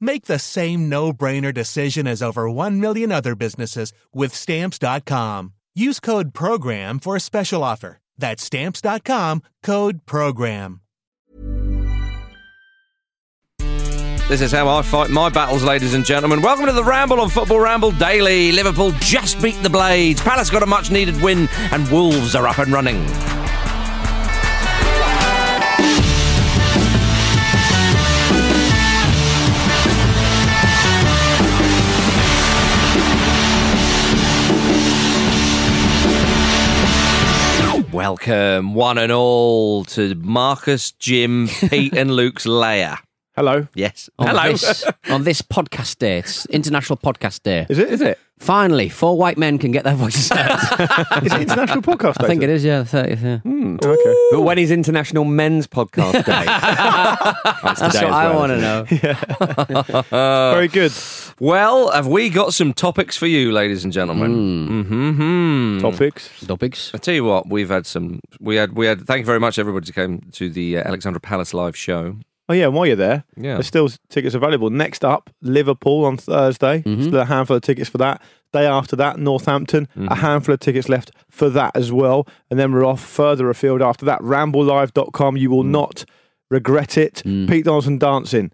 Make the same no brainer decision as over 1 million other businesses with stamps.com. Use code PROGRAM for a special offer. That's stamps.com code PROGRAM. This is how I fight my battles, ladies and gentlemen. Welcome to the Ramble on Football Ramble Daily. Liverpool just beat the Blades. Palace got a much needed win, and Wolves are up and running. Welcome, one and all, to Marcus, Jim, Pete, and Luke's lair. Hello. Yes. on Hello. This, on this podcast day, it's International Podcast Day. Is it? Is it? Finally, four white men can get their voices heard. Is it International Podcast Day? I think it is, yeah, the 30th, yeah. Hmm, okay. But when is International Men's Podcast Day? That's what I want to know. Very good. Well, have we got some topics for you, ladies and gentlemen? Mm-hmm. Topics. Topics. I tell you what, we've had some. We had. We had. Thank you very much, everybody, who came to the uh, Alexandra Palace live show. Oh yeah, and while you're there, Yeah. there's still tickets available. Next up, Liverpool on Thursday. Mm-hmm. Still a handful of tickets for that. Day after that, Northampton. A mm-hmm. handful of tickets left for that as well. And then we're off further afield after that. RambleLive.com. You will mm. not regret it. Mm. Pete Donaldson dancing.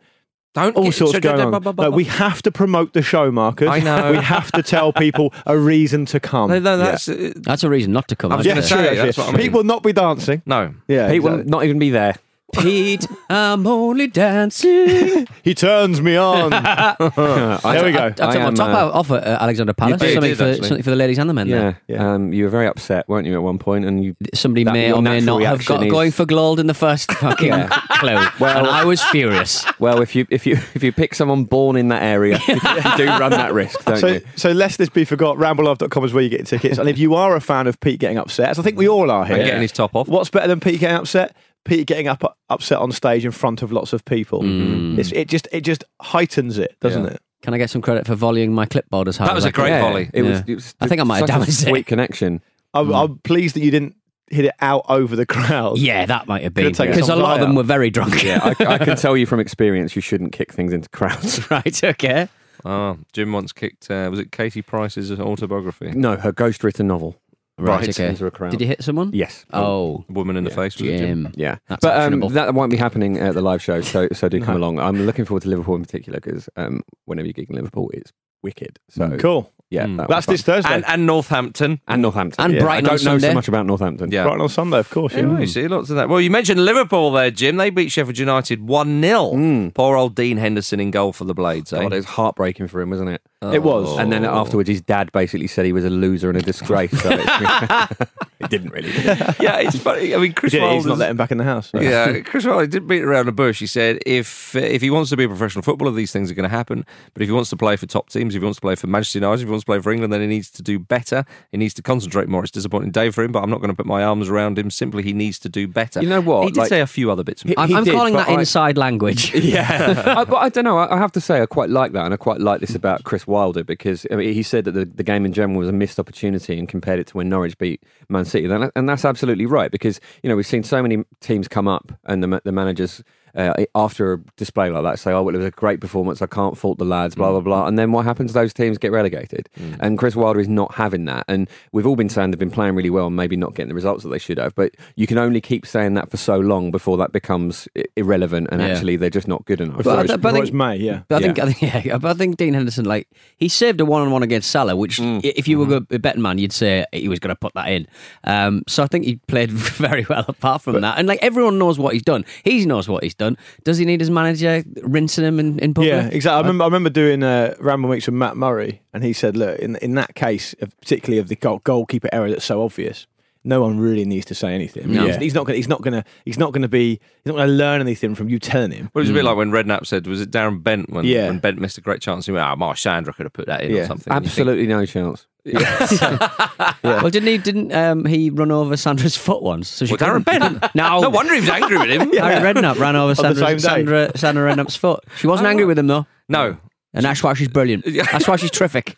Don't All get- sorts so- going on. No, we have to promote the show, Marcus. I know. We have to tell people a reason to come. No, no, that's uh, That's a reason not to come. I was isn't gonna it? say, true, that's actually. what I mean. Pete will not be dancing. no. Yeah, Pete will exactly. not even be there. Pete, I'm only dancing. He turns me on. there we go. I took I my am, top uh, off at uh, Alexandra Palace. did, something, did, for, something for the ladies and the men. Yeah. Yeah. Um, you were very upset, weren't you, at one point? And you Somebody That- may or may not have reaction got is- going for gold in the first fucking clue. Well- and I was furious. well, if you if you if you pick someone born in that area, you do run that risk, don't So, you? so lest this be forgot, ramblelive.com is where you get your tickets. And if you are a fan of Pete getting upset, as I think we all are here, And getting his top off. what's better than Pete getting upset? Pete getting up upset on stage in front of lots of people. Mm. It's, it just it just heightens it, doesn't Yeah. it? Can I get some credit for volleying my clipboard as hard That was as a I could? great Yeah, volley. It was. It was I think I might have such a damaged it. Sweet connection. I'm, mm. I'm pleased that you didn't hit it out over the crowd. Yeah, that might have been because a lot of them were very drunk. Yeah, I, I can tell you from experience, you shouldn't kick things into crowds. right. Okay. Oh, Jim once kicked. Uh, was it Katie Price's autobiography? No, her ghost-written novel. Right. Right, Okay. into a crowd. Did you hit someone? Yes. Oh, Woman in the face. Was it, Jim? Jim. Yeah, That's but um, actionable. that won't be happening at the live show. So, so do come along. I'm looking forward to Liverpool in particular because um, whenever you gig in Liverpool, it's wicked. So, Cool. yeah, Mm. that'll be That's fun. this Thursday. And, and Northampton. and Northampton And yeah. Brighton I on don't know Sunday. so much about Northampton. Yeah. Right on Sunday, of course. Yeah. Yeah, you see lots of that. Well, you mentioned Liverpool there, Jim. They beat Sheffield United 1 0. Poor old Dean Henderson in goal for the Blades, eh? God, it was heartbreaking for him, wasn't it? It was. And then oh. afterwards, his dad basically said he was a loser and a disgrace. So it's- it didn't really. did yeah, it's funny. I mean, Chris Yeah, he's Wilder's- not letting him back in the house. so. yeah, Chris Wilder did beat around the bush. He said if uh, if he wants to be a professional footballer, these things are going to happen. But if he wants to play for top teams, if he wants to play for Manchester United, if he wants to play for England, then he needs to do better. He needs to concentrate more. It's a disappointing day for him, but I'm not going to put my arms around him. Simply, he needs to do better. You know what? He did Like- say a few other bits. and He- I'm, I'm did, calling but that I- inside language. Yeah, I, but I don't know. I, I have to say, I quite like that, and I quite like this about Chris Wilder because I mean, he said that the, the game in general was a missed opportunity and compared it to when Norwich beat Man City, and, and that's absolutely right because you know we've seen so many teams come up and the, the managers uh, after a display like that say, "Oh, well, it was a great performance. I can't fault the lads." Blah blah blah. And then what happens? Those teams get relegated, and Chris Wilder is not having that. And we've all been saying they've been playing really well and maybe not getting the results that they should have. But you can only keep saying that for so long before that becomes irrelevant and Yeah. actually they're just not good enough. But I- it's, but I think- it's May, yeah. But I think, I think, yeah, but I think Dean Henderson, like, he saved a one-on-one against Salah, which, Mm. if you Mm-hmm. were a betting man, you'd say he was going to put that in. Um, so I think he played very well apart from that, and like everyone knows what he's done. He knows what he's done. Does he need his manager rinsing him in, in public? Yeah, exactly. I remember, I remember doing uh, Ramble Weeks with Matt Murray, and he said, "Look, in in that case, of- particularly of the goal, goalkeeper error that's so obvious, no one really needs to say anything. I mean, No. he's, he's not gonna, He's not going to. He's not going to be. He's not going to learn anything from you telling him. Well, it was a bit like when Redknapp said, was it Darren Bent when, Yeah. when Bent missed a great chance? He went, oh, Marsh Sandra could have put that in or something. And you think, Absolutely no chance. Well, didn't he? Didn't um, he run over Sandra's foot once? So she Well, Darren couldn't- Bent. No, No wonder he was angry with him. Harry Redknapp ran over the Sandra. Sandra, Sandra Redknapp's foot. She wasn't angry with him though, No. and that's why she's brilliant. That's why she's terrific.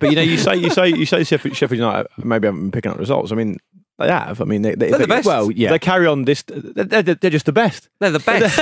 But you know, you say you say you say Sheffield, Sheffield United maybe haven't been picking up results. I mean, they have. I mean, they, they, They're the best. Well, Yeah. They carry on this. They're, they're, they're just the best. They're the best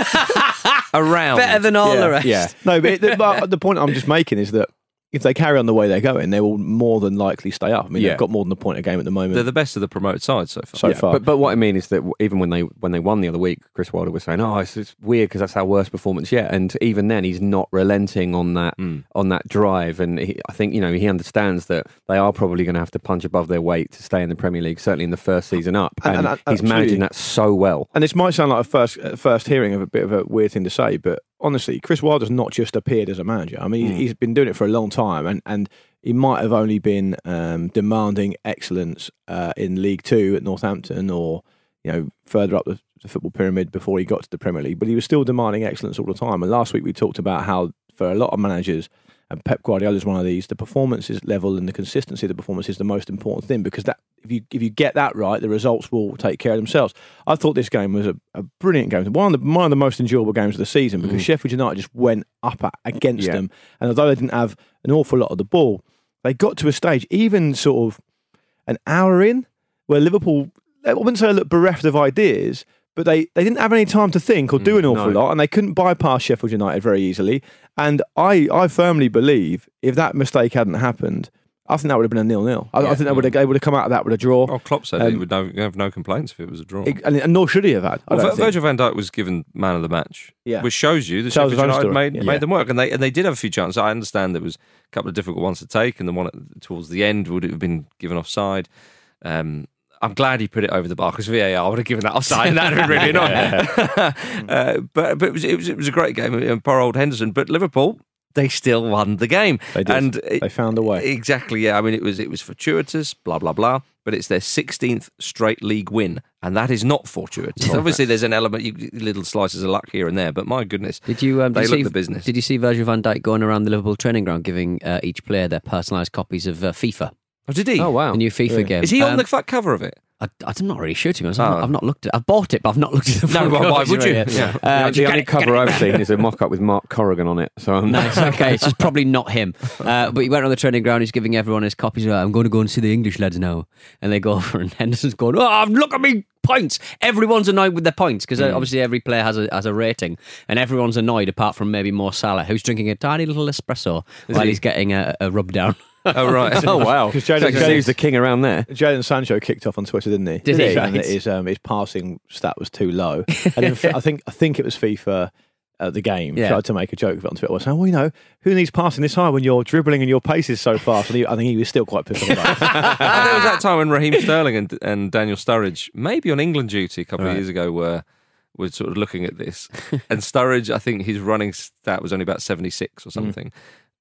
around. Better than all the rest. Yeah. No, but, it, but the point I'm just making is that if they carry on the way they're going, they will more than likely stay up. I mean, Yeah. they've got more than a point a game at the moment They're the best of the promoted side so far. so Yeah, far. But, but what I mean is that even when they when they won the other week, Chris Wilder was saying, "Oh, it's, it's weird because that's our worst performance yet." And even then, he's not relenting on that Mm. on that drive. And he, I think you know he understands that they are probably going to have to punch above their weight to stay in the Premier League, certainly in the first season up. And- And, and- he's absolutely. managing that so well. And this might sound like a first uh, first hearing of a bit of a weird thing to say, but honestly, Chris Wilder's not just appeared as a manager. I mean, he's been doing it for a long time, and, and he might have only been um, demanding excellence uh, in League Two at Northampton, or you know further up the, the football pyramid before he got to the Premier League. But he was still demanding excellence all the time. And last week we talked about how for a lot of managers. And Pep Guardiola is one of these. The performances level and the consistency of the performance is the most important thing because that if you if you get that right, the results will take care of themselves. I thought this game was a, a brilliant game, one of the one of the most enjoyable games of the season because mm. Sheffield United just went up at, against Yeah. them, and although they didn't have an awful lot of the ball, they got to a stage, even sort of an hour in, where Liverpool, I wouldn't say looked bereft of ideas, but they, they didn't have any time to think or do mm, an awful no. lot, and they couldn't bypass Sheffield United very easily. And I, I firmly believe if that mistake hadn't happened, I think that would have been a nil-nil. I, I think they would have they would have come out of that with a draw, Oh, Klopp said he Um, would no, have no complaints if it was a draw. and, and nor should he have had. Well, don't think. Virgil van Dijk was given man of the match, Yeah. which shows you that Tells Sheffield his United story. made, Yeah. made them work, and they and they did have a few chances. I understand there was a couple of difficult ones to take, and the one at, towards the end would have been given offside. Um, I'm glad he put it over the bar because VAR would have given that offside, and that would have been really annoying. uh, but but it was, it was it was a great game, and poor old Henderson. But Liverpool. They still won the game. They did. And it- They found a way. Exactly. Yeah. I mean, it was it was fortuitous. Blah blah blah. But it's their 16th straight league win, and that is not fortuitous. Obviously, there's an element, you, little slices of luck here and there. But my goodness, Did you? Um, they you look see, the business. Did you see Virgil van Dijk going around the Liverpool training ground giving uh, each player their personalised copies of uh, FIFA, oh, did he? Oh wow! the new FIFA game? Is he on Um, the front cover of it? I, I'm not really sure to be honest. I've, Oh. not, I've not looked at. I've bought it, but I've not looked at the. No, front why- why cover, would you? right? Yeah. Uh, the just only it- cover. I've seen is a mock-up with Mark Corrigan on it. So I'm Nice. Okay, so it's probably not him. Uh, but he went on the training ground. He's giving everyone his copies. Of, I'm going to go and see the English lads now. And they go over, and Henderson's going, "Oh, look at me points!" Everyone's annoyed with their points because Hmm. obviously every player has a has a rating, and everyone's annoyed apart from maybe Mo Salah, who's drinking a tiny little espresso while he? he's getting a, a rub down. Oh right. oh wow! Because was the king around there. Jadon Sancho kicked off on Twitter, didn't he? Did he? Saying that his um, his passing stat was too low, and f- I think I think it was FIFA. At the game, Yeah. tried to make a joke of it on Twitter. Saying, "Well, you know, who needs passing this high when you're dribbling and your pace is so fast?" And he, I think he was still quite pissed off there was that time when Raheem Sterling and, and Daniel Sturridge, maybe on England duty a couple Right. of years ago, were were sort of looking at this. and Sturridge, I think his running stat was only about seventy six or something,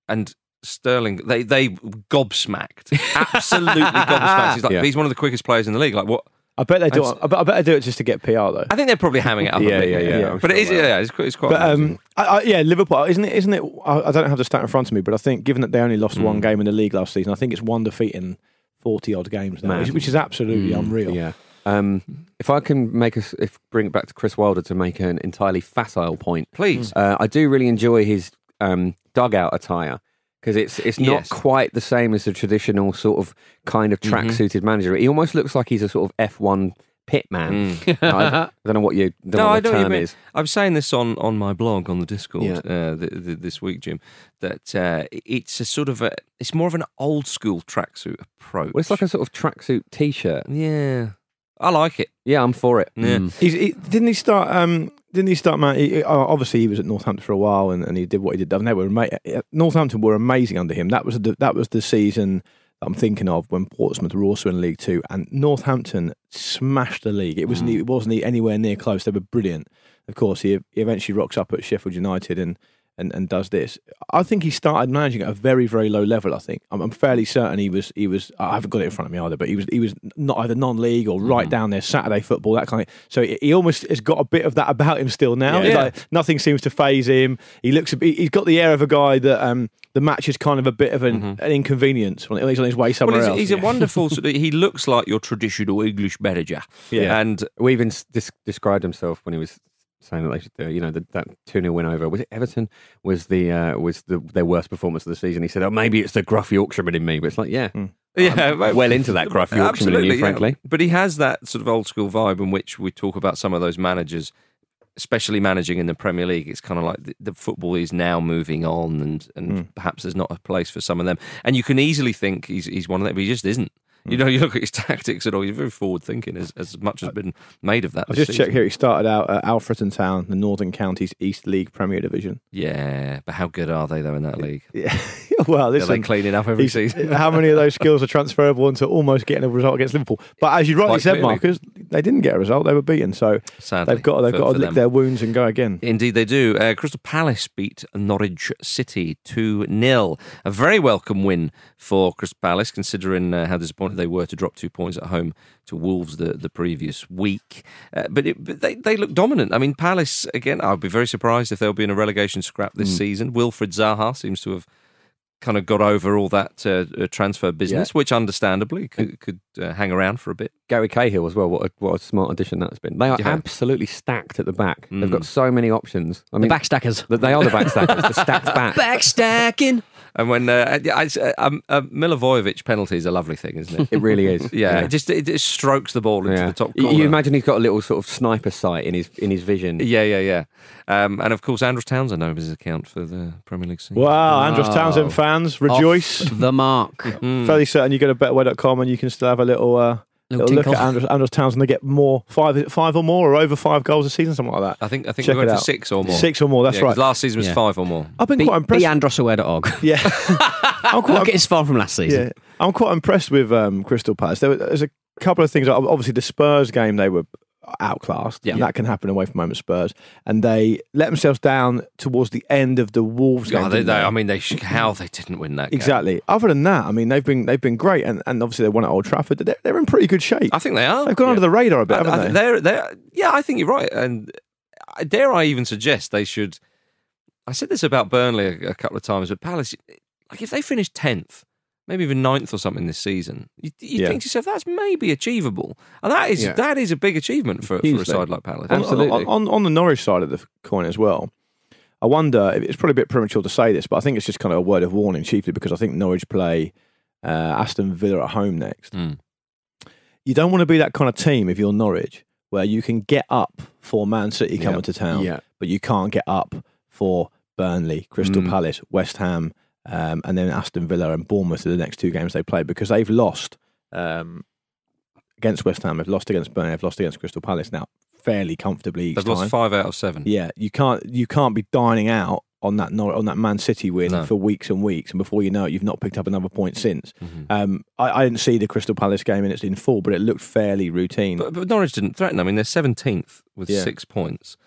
and. Sterling, they they gobsmacked, absolutely gobsmacked. He's like, Yeah. he's one of the quickest players in the league. Like what? I bet they do. It, I, bet, I bet they do it just to get PR though. I think they're probably hamming it up. Yeah, a bit, yeah, yeah, I'm But it is, sure they are. yeah, it's quite, it's quite. But amazing. um, I, I, yeah, Liverpool isn't it? Isn't it? I, I don't have the stat in front of me, but I think given that they only lost one game in the league last season, I think it's one defeat in forty odd games now, Man. which, which is absolutely Hmm. unreal. Yeah. Um, if I can make us, if bring it back to Chris Wilder to make an entirely facile point, please. uh, I do really enjoy his um, dugout attire because it's it's not Yes. quite the same as the traditional sort of kind of track suited manager. He almost looks like he's a sort of F one pit man. I, I don't know what you don't no, I what the don't. term Mean, is. I'm saying this on, on my blog on the Discord Yeah. uh, th th this week, Jim. That uh, it's a sort of a it's more of an old school tracksuit approach. Well, it's like a sort of tracksuit t-shirt. yeah, I like it. Yeah, I'm for it. Yeah. He's, he, didn't he start? Um, didn't he start? Man, he, uh, obviously he was at Northampton for a while, and, and he did what he did. They were ama- uh, Northampton were amazing under him. That was the, that was the season I'm thinking of when Portsmouth were also in League Two, and Northampton smashed the league. It wasn't it wasn't anywhere near close. They were brilliant. Of course, he, he eventually rocks up at Sheffield United and. And, and does this. I think he started managing at a very very low level. I think I'm, I'm fairly certain he was he was I haven't got it in front of me either, but he was he was not either non-league or right down there Saturday football that kind of. So he, he almost has got a bit of that about him still now. It's Yeah. Like nothing seems to phase him. He looks a bit, he's got the air of a guy that um, the match is kind of a bit of an, an inconvenience when he's on his way somewhere well, else. he's, he's a wonderful. sort of, he looks like your traditional English manager. Yeah. and We even dis- described himself when he was saying that they should, uh, you know, the, that two 0 win over was it Everton was the uh, was the their worst performance of the season. He said, "Oh, maybe it's the gruff Yorkshireman in me," but it's like, yeah, yeah, I'm well into that gruff Yorkshireman in Absolutely, you, yeah. frankly. But he has that sort of old school vibe in which we talk about some of those managers, especially managing in the Premier League. It's kind of like the, the football is now moving on, and and Hmm. perhaps there's not a place for some of them. And you can easily think he's he's one of them, but he just isn't. You know, you look at his tactics and all. He's very forward thinking, as as much has been made of that. This just checked here. He started out at Alfreton Town, the Northern Counties East League Premier Division. Yeah, but how good are they though in that league? Yeah, well, listen, cleaning up every season? how many of those skills are transferable into almost getting a result against Liverpool? But as you rightly Quite said, clearly. Marcus, they didn't get a result. They were beaten, so Sadly, they've got they've for- got to lick them. their wounds and go again. Indeed, they do. Uh, Crystal Palace beat Norwich City 2 0. A very welcome win for Crystal Palace, considering uh, how disappointed they were to drop two points at home to Wolves the, the previous week. Uh, but it, but they, they look dominant. I mean, Palace, again, I'd be very surprised if they'll be in a relegation scrap this Mm. season. Wilfried Zaha seems to have kind of got over all that uh, uh, transfer business, which understandably could, could uh, hang around for a bit. Gary Cahill as well. What a, what a smart addition that's been. They are Yeah. absolutely stacked at the back. They've Mm. got so many options. I The mean, backstackers. that they are the backstackers, the stacked back. Backstacking. And when uh, I, I, um, a Milivojevic penalty is a lovely thing, isn't it? It really is. Yeah, It just it just strokes the ball into Yeah. the top You- corner. You imagine he's got a little sort of sniper sight in his in his vision. yeah, yeah, yeah. Um, and of course, Andros Townsend opens his account for the Premier League season. Wow, Andros Wow. Townsend fans, rejoice! Off the mark. Mm. Fairly certain you go to betway.com and you can still have a little, uh, Little little look at Andros, Andros Townsend. They get more five five or more, or over five goals a season, something like that. I think I think Check we went it for six or more. Six or more. That's Yeah, 'cause right. Last season was Yeah. five or more. I've been Be, quite impressed. be androsaware.org. yeah, I'm quite Look at his far from last season. Yeah, I'm quite impressed with um, Crystal Palace. There, was- there's a couple of things. Obviously, the Spurs game they were outclassed. Yeah. and that can happen away from home at Spurs, and they let themselves down towards the end of the Wolves game. Oh, they, they? I mean, they how they didn't win that. game. exactly. Other than that, I mean, they've been they've been great, and, and obviously they won at Old Trafford. They're, they're in pretty good shape. I think they are. They've gone Yeah. under the radar a bit, I- haven't I they? they're, they're, yeah, I think you're right. And dare I even suggest they should. I said this about Burnley a, a couple of times, but Palace, like if they finish 10th, maybe even ninth or something this season, you, you Yeah. think to yourself, that's maybe achievable. And that is Yeah. that is a big achievement for, for a side like Palace. Absolutely. on, on, on the Norwich side of the coin as well. I wonder. It's probably a bit premature to say this, but I think it's just kind of a word of warning, chiefly because I think Norwich play uh, Aston Villa at home next. Mm. You don't want to be that kind of team if you're Norwich, where you can get up for Man City coming Yeah. to town, Yeah. but you can't get up for Burnley, Crystal Mm. Palace, West Ham, um, and then Aston Villa and Bournemouth are the next two games they play because they've lost um, against West Ham, they've lost against Burnley, they've lost against Crystal Palace now fairly comfortably They've time. lost five out of seven. Yeah, you can't you can't be dining out on that Nor- on that Man City win No. for weeks and weeks, and before you know it, you've not picked up another point since. Mhm. Um, I, I didn't see the Crystal Palace game in its in full, but it looked fairly routine. But, but Norwich didn't threaten. I mean, they're seventeenth with Yeah. six points,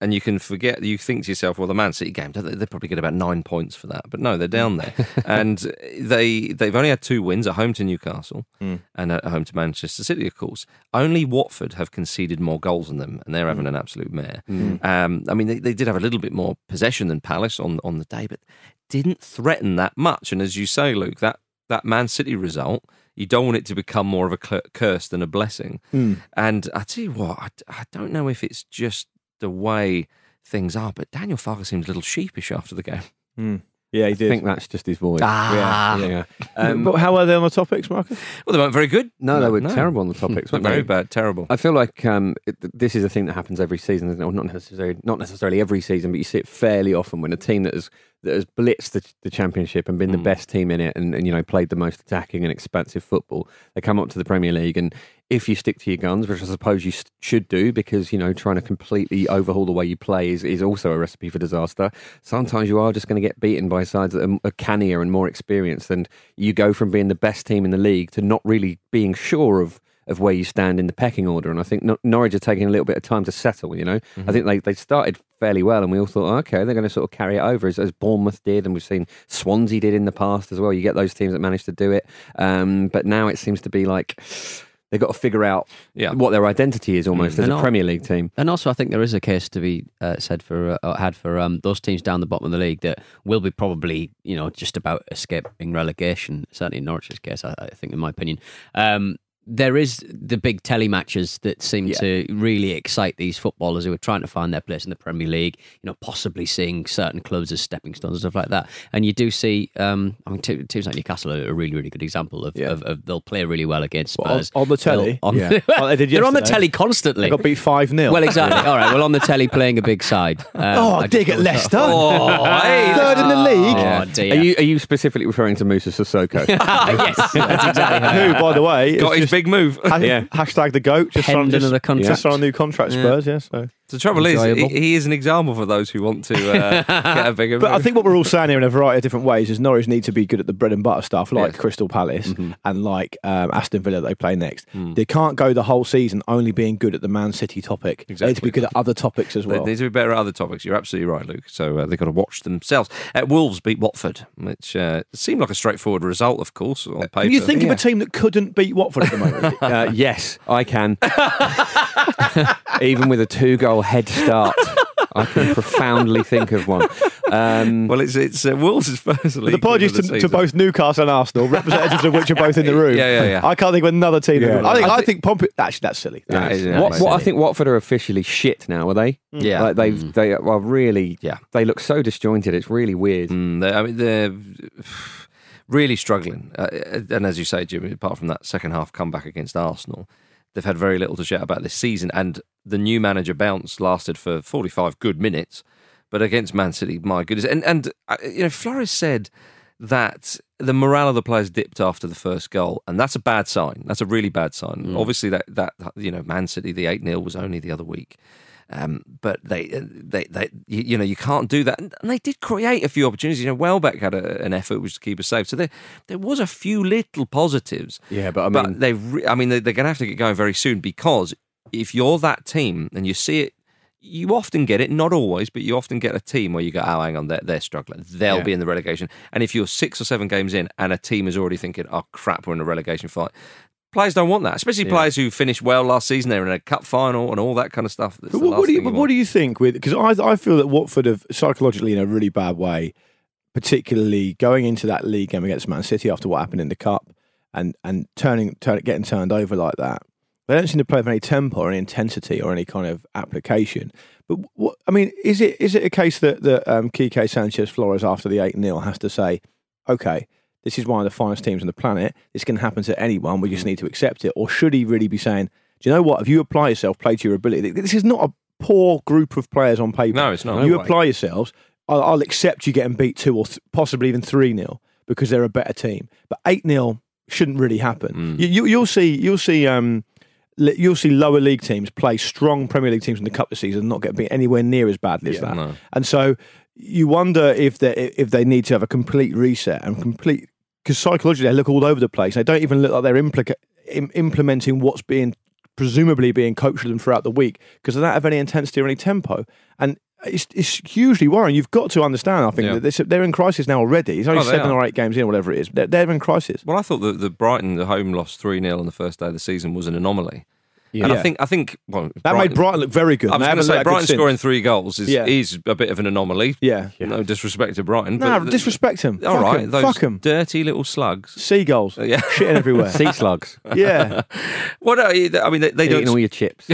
and you can forget. You think to yourself, well, the Man City game, they probably get about nine points for that. But no, they're down there, and they they've only had two wins at home to Newcastle Mm. and at home to Manchester City. Of course, only Watford have conceded more goals than them, and they're having an absolute mare. Um, I mean, they, they did have a little bit more possession than Palace on on the day, but didn't threaten that much. And as you say, Luke, that that Man City result. You don't want it to become more of a curse than a blessing. Mm. And I tell you what, I, I don't know if it's just the way things are, but Daniel Farke seemed a little sheepish after the game. Mm. Yeah, he did. I think that's just his voice. Ah. yeah, yeah. Um, but how are they on the topics, Marcus? Well, they weren't very good. no, they were terrible on the topics. weren't Very they? bad, terrible. I feel like um, it, this is a thing that happens every season, isn't it? Well, not necessarily, not necessarily every season, but you see it fairly often when a team that has that has blitzed the, the championship and been the best team in it, and, and you know played the most attacking and expansive football, they come up to the Premier League, and if you stick to your guns, which I suppose you should do, because you know trying to completely overhaul the way you play is, is also a recipe for disaster. Sometimes you are just going to get beaten by sides that are, are cannier and more experienced, and you go from being the best team in the league to not really being sure of of where you stand in the pecking order. And I think Nor- Norwich are taking a little bit of time to settle. You know, I think they, they started fairly well, and we all thought, okay, they're going to sort of carry it over as, as Bournemouth did, and we've seen Swansea did in the past as well. You get those teams that manage to do it, um, but now it seems to be like. They've got to figure out Yeah. what their identity is almost as And a all- Premier League team. And also, I think there is a case to be uh, said for uh, or had for um, those teams down the bottom of the league that will be probably you know just about escaping relegation. Certainly in Norwich's case, I, I think, in my opinion. Um, there is the big telly matches that seem to really excite these footballers who are trying to find their place in the Premier League. You know, possibly seeing certain clubs as stepping stones and stuff like that. And you do see, um, I mean, te- teams like Newcastle are a really, really good example of, Yeah. of, of they'll play really well against What, on- Spurs on the telly? They'll- On, Yeah. Well, they did they're on the telly constantly. They got beat 5 0. Well, exactly. All right. Well, on the telly playing a big side. Um, Oh, I dig at Leicester. Oh, hey, Third in the league. Oh, dear. Are you are you specifically referring to Moussa Sissoko? yes, that's exactly Who, by the way, Got his just- big move. ha- Yeah. Hashtag the goat. Just Penned on, just, another contract. just on a new contract, Spurs. Yeah. so. The trouble is, he, he is an example for those who want to uh, get a bigger. But I think what we're all saying here in a variety of different ways is Norwich need to be good at the bread and butter stuff, like Yes. Crystal Palace Mm-hmm. and like um, Aston Villa that they play next. Mm. They can't go the whole season only being good at the Man City topic. They need to be good at other topics as They well. need to be better at other topics. You're absolutely right, Luke. So uh, they've got to watch themselves. Uh, Wolves beat Watford, which uh, seemed like a straightforward result, of course, on paper. Can you think of a team that couldn't beat Watford at the moment? Uh, yes, I can. Even with a two goal head start, I can profoundly think of one. Um, Well, it's it's uh, Wolves' first league. With apologies to, to both Newcastle and Arsenal, representatives of which are both in the room. Yeah, yeah, yeah. I can't think of another team. Yeah. I think I I thi- think Pompey. Actually, that's silly. That is- yeah, what, mate. what I think Watford are officially shit now, are they? Yeah. like they've they are really Yeah. they look so disjointed. It's really weird. Mm, they- I mean, they're really struggling. Uh, and as you say, Jimmy, apart from that second half comeback against Arsenal, they've had very little to shout about this season. And the new manager bounce lasted for 45 good minutes. But against Man City, my goodness. And, and uh, you know, Flores said that the morale of the players dipped after the first goal. And that's a bad sign. That's a really bad sign. Obviously, that, that, you know, Man City, the 8 0 was only the other week. Um, but they, they, they, you, you know, you can't do that. And, and they did create a few opportunities. You know, Welbeck had a, an effort which to keep us safe. So there, there was a few little positives. Yeah, but I but mean- they, re- I mean, they, they're going to have to get going very soon because if you're that team and you see it, you often get it, not always, but you often get a team where you go, oh, hang on, they're, they're struggling. They'll Yeah. be in the relegation. And if you're six or seven games in and a team is already thinking, oh, crap, we're in a relegation fight. Players don't want that, especially players who finished well last season. They're in a cup final and all that kind of stuff. What, what do you, you what do you think with because I I feel that Watford have psychologically in a really bad way, particularly going into that league game against Man City after what happened in the cup and and turning turn, getting turned over like that. They don't seem to play with any tempo or any intensity or any kind of application. But what I mean is it is it a case that that um, Quique Sanchez Flores after the eight 0 has to say, okay. This is one of the finest teams on the planet. This can happen to anyone. We just need to accept it. Or should he really be saying, "Do you know what? If you apply yourself, play to your ability. This is not a poor group of players on paper. No, it's not. You No way. apply yourselves. I'll, I'll accept you getting beat two or th- possibly even three 0 because they're a better team. But eight 0 shouldn't really happen. Mm. You, you, you'll see. You'll see. Um, You'll see lower league teams play strong Premier League teams in the cup this season, and not get beat anywhere near as badly as that. no. And so you wonder if they if they need to have a complete reset and complete because psychologically they look all over the place. They don't even look like they're implica- im- implementing what's being presumably being coached to them throughout the week because they don't have any intensity or any tempo. And it's, it's hugely worrying. You've got to understand, I think, Yeah. that this, they're in crisis now already. It's only Oh, seven or eight games in, whatever it is. They're, they're in crisis. Well, I thought that the Brighton, the home loss 3 0 on the first day of the season was an anomaly. And Yeah. I think, I think, well, That made Brighton look very good. I and was going to say looked that good Brighton since. scoring three goals is Yeah. is a bit of an anomaly. Yeah. No disrespect to Brighton. No, but disrespect him. All Fuck right, him. those Fuck him. dirty little slugs. Seagulls. yeah. Shitting everywhere. Sea slugs, yeah. What are you, I mean, they, they eating all don't. your chips.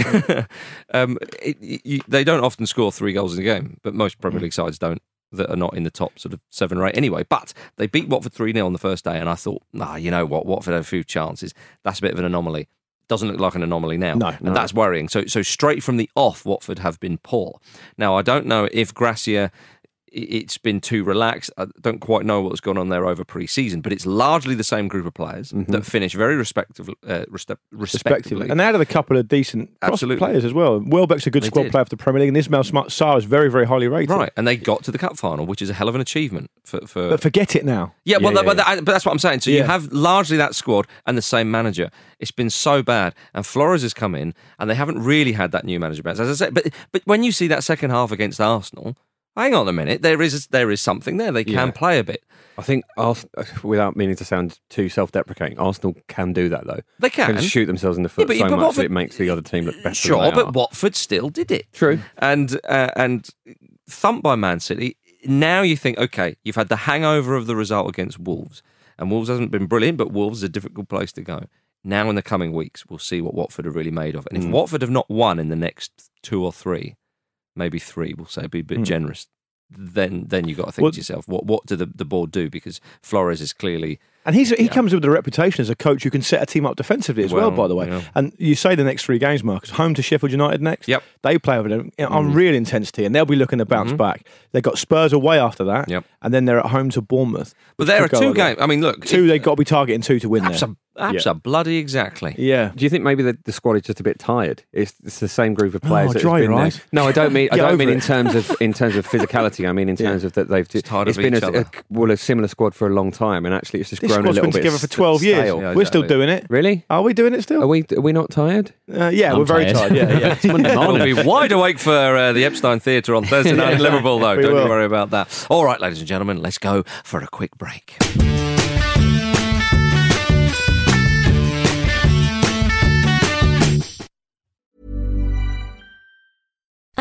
um, it, you, they don't often score three goals in a game, but most Premier League sides don't. that are not in the top sort of seven or eight anyway. But they beat Watford 3 0 on the first day, and I thought, nah, you know what? Watford had a few chances. That's a bit of an anomaly. Doesn't look like an anomaly now. No, and that's worrying. So, so straight from the off, Watford have been poor. Now, I don't know if Gracia it's been too relaxed. I don't quite know what's gone on there over pre-season, but it's largely the same group of players that finish very uh, respect, Mm-hmm. respectively. respectively. And they added a couple of decent Absolutely. players as well. Welbeck's a good They squad did. player for the Premier League, and Ismail Smart Sarr is very, very highly rated. Right, and they got to the cup final, which is a hell of an achievement for. for But forget it now. yeah, well, yeah, but, yeah. that- but that's what I'm saying. So you have largely that squad and the same manager. It's been so bad, and Flores has come in, and they haven't really had that new manager bounce. As I said, but but when you see that second half against Arsenal, hang on a minute, there is there is something there. They can Yeah. play a bit. I think, without meaning to sound too self-deprecating, Arsenal can do that though. They can. shoot themselves in the foot but- so but much Watford- that it makes the other team look better. Sure, but are. Watford still did it. True. And uh, and thumped by Man City. Now you think, okay, you've had the hangover of the result against Wolves, and Wolves hasn't been brilliant, but Wolves is a difficult place to go. Now in the coming weeks, we'll see what Watford are really made of. And if Watford have not won in the next two or three, maybe three, we'll say, be a bit hmm. generous. Then, then you've got to think Well- to yourself, what what do the, the board do? Because Flores is clearly And he's, he comes with a reputation as a coach who can set a team up defensively as well, Well, by the way. yeah. And you say the next three games, Marcus, home to Sheffield United next. Yep. They play with them on mm-hmm. real intensity and they'll be looking to bounce mm-hmm. back. They've got Spurs away after that. Yep. And then they're at home to Bournemouth. But there are Could two like games. I mean, look, Two, they've got to be targeting two to win there. Absa, absa bloody exactly. Yeah. Do you think maybe the, the squad is just a bit tired? It's, it's the same group of players. Oh, that dry been your there. eyes. No, I don't mean. I don't mean over in terms of in terms of physicality. I mean in terms of that they've just, tired it's of been each a, other. a well a similar squad for a long time, and actually it's just This grown a squad's little been bit together for st- 12 years. stale. Yeah, We're still exactly. doing it. Really? Are we doing it still? Are we? Are we not tired? Uh, yeah, I'm we're very tired. tired. Yeah, yeah. It's Monday We'll be wide awake for uh, the Epstein Theatre on Thursday night in Liverpool, though. We Don't you worry about that. All right, ladies and gentlemen, let's go for a quick break.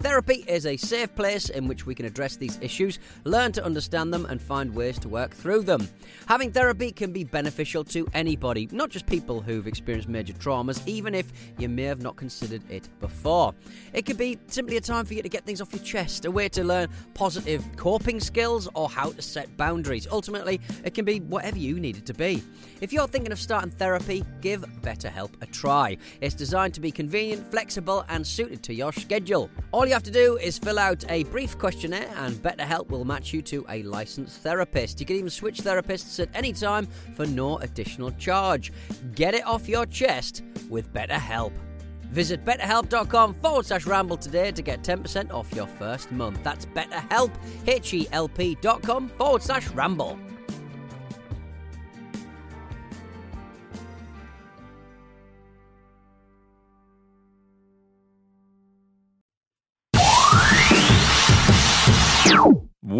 Therapy is a safe place in which we can address these issues, learn to understand them, and find ways to work through them. Having therapy can be beneficial to anybody, not just people who've experienced major traumas, even if you may have not considered it before. It could be simply a time for you to get things off your chest, a way to learn positive coping skills, or how to set boundaries. Ultimately, it can be whatever you need it to be. If you're thinking of starting therapy, give BetterHelp a try. It's designed to be convenient, flexible, and suited to your schedule. All you have to do is fill out a brief questionnaire, and BetterHelp will match you to a licensed therapist. You can even switch therapists at any time for no additional charge. Get it off your chest with BetterHelp. Visit betterhelp.com forward slash ramble today to get 10% off your first month. That's betterhelp, H-E-L-P dot com forward slash ramble.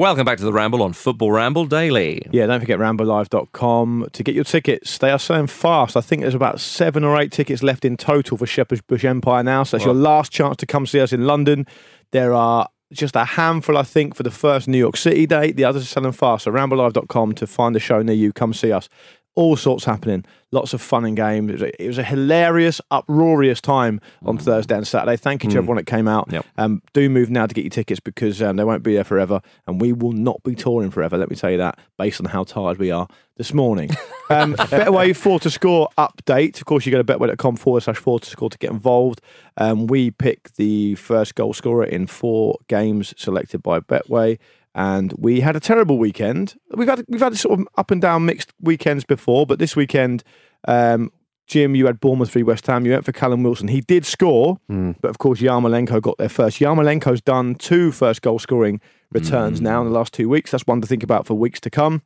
Welcome back to the Ramble on Football Ramble Daily. Yeah, don't forget ramblelive.com to get your tickets. They are selling fast. I think there's about seven or eight tickets left in total for Shepherd's Bush Empire now. So that's your last chance to come see us in London. There are just a handful, I think, for the first New York City date. The others are selling fast. So ramblelive.com to find a show near you. Come see us. All sorts happening. Lots of fun and games. It was a, it was a hilarious, uproarious time on Thursday and Saturday. Thank you to everyone that came out. Yep. Um, do move now to get your tickets because um, they won't be there forever, and we will not be touring forever. Let me tell you that, based on how tired we are this morning. Um, Betway four to score update. Of course, you go to betway.com forward slash four to score to get involved. Um, we pick the first goal scorer in four games selected by Betway. And we had a terrible weekend. We've had we've had sort of up and down mixed weekends before, but this weekend um, Jim, you had Bournemouth v West Ham. You went for Callum Wilson. He did score, Hmm. but of course Yarmolenko got there first. Yarmolenko's done two first goal scoring returns Hmm. now in the last two weeks. That's one to think about for weeks to come.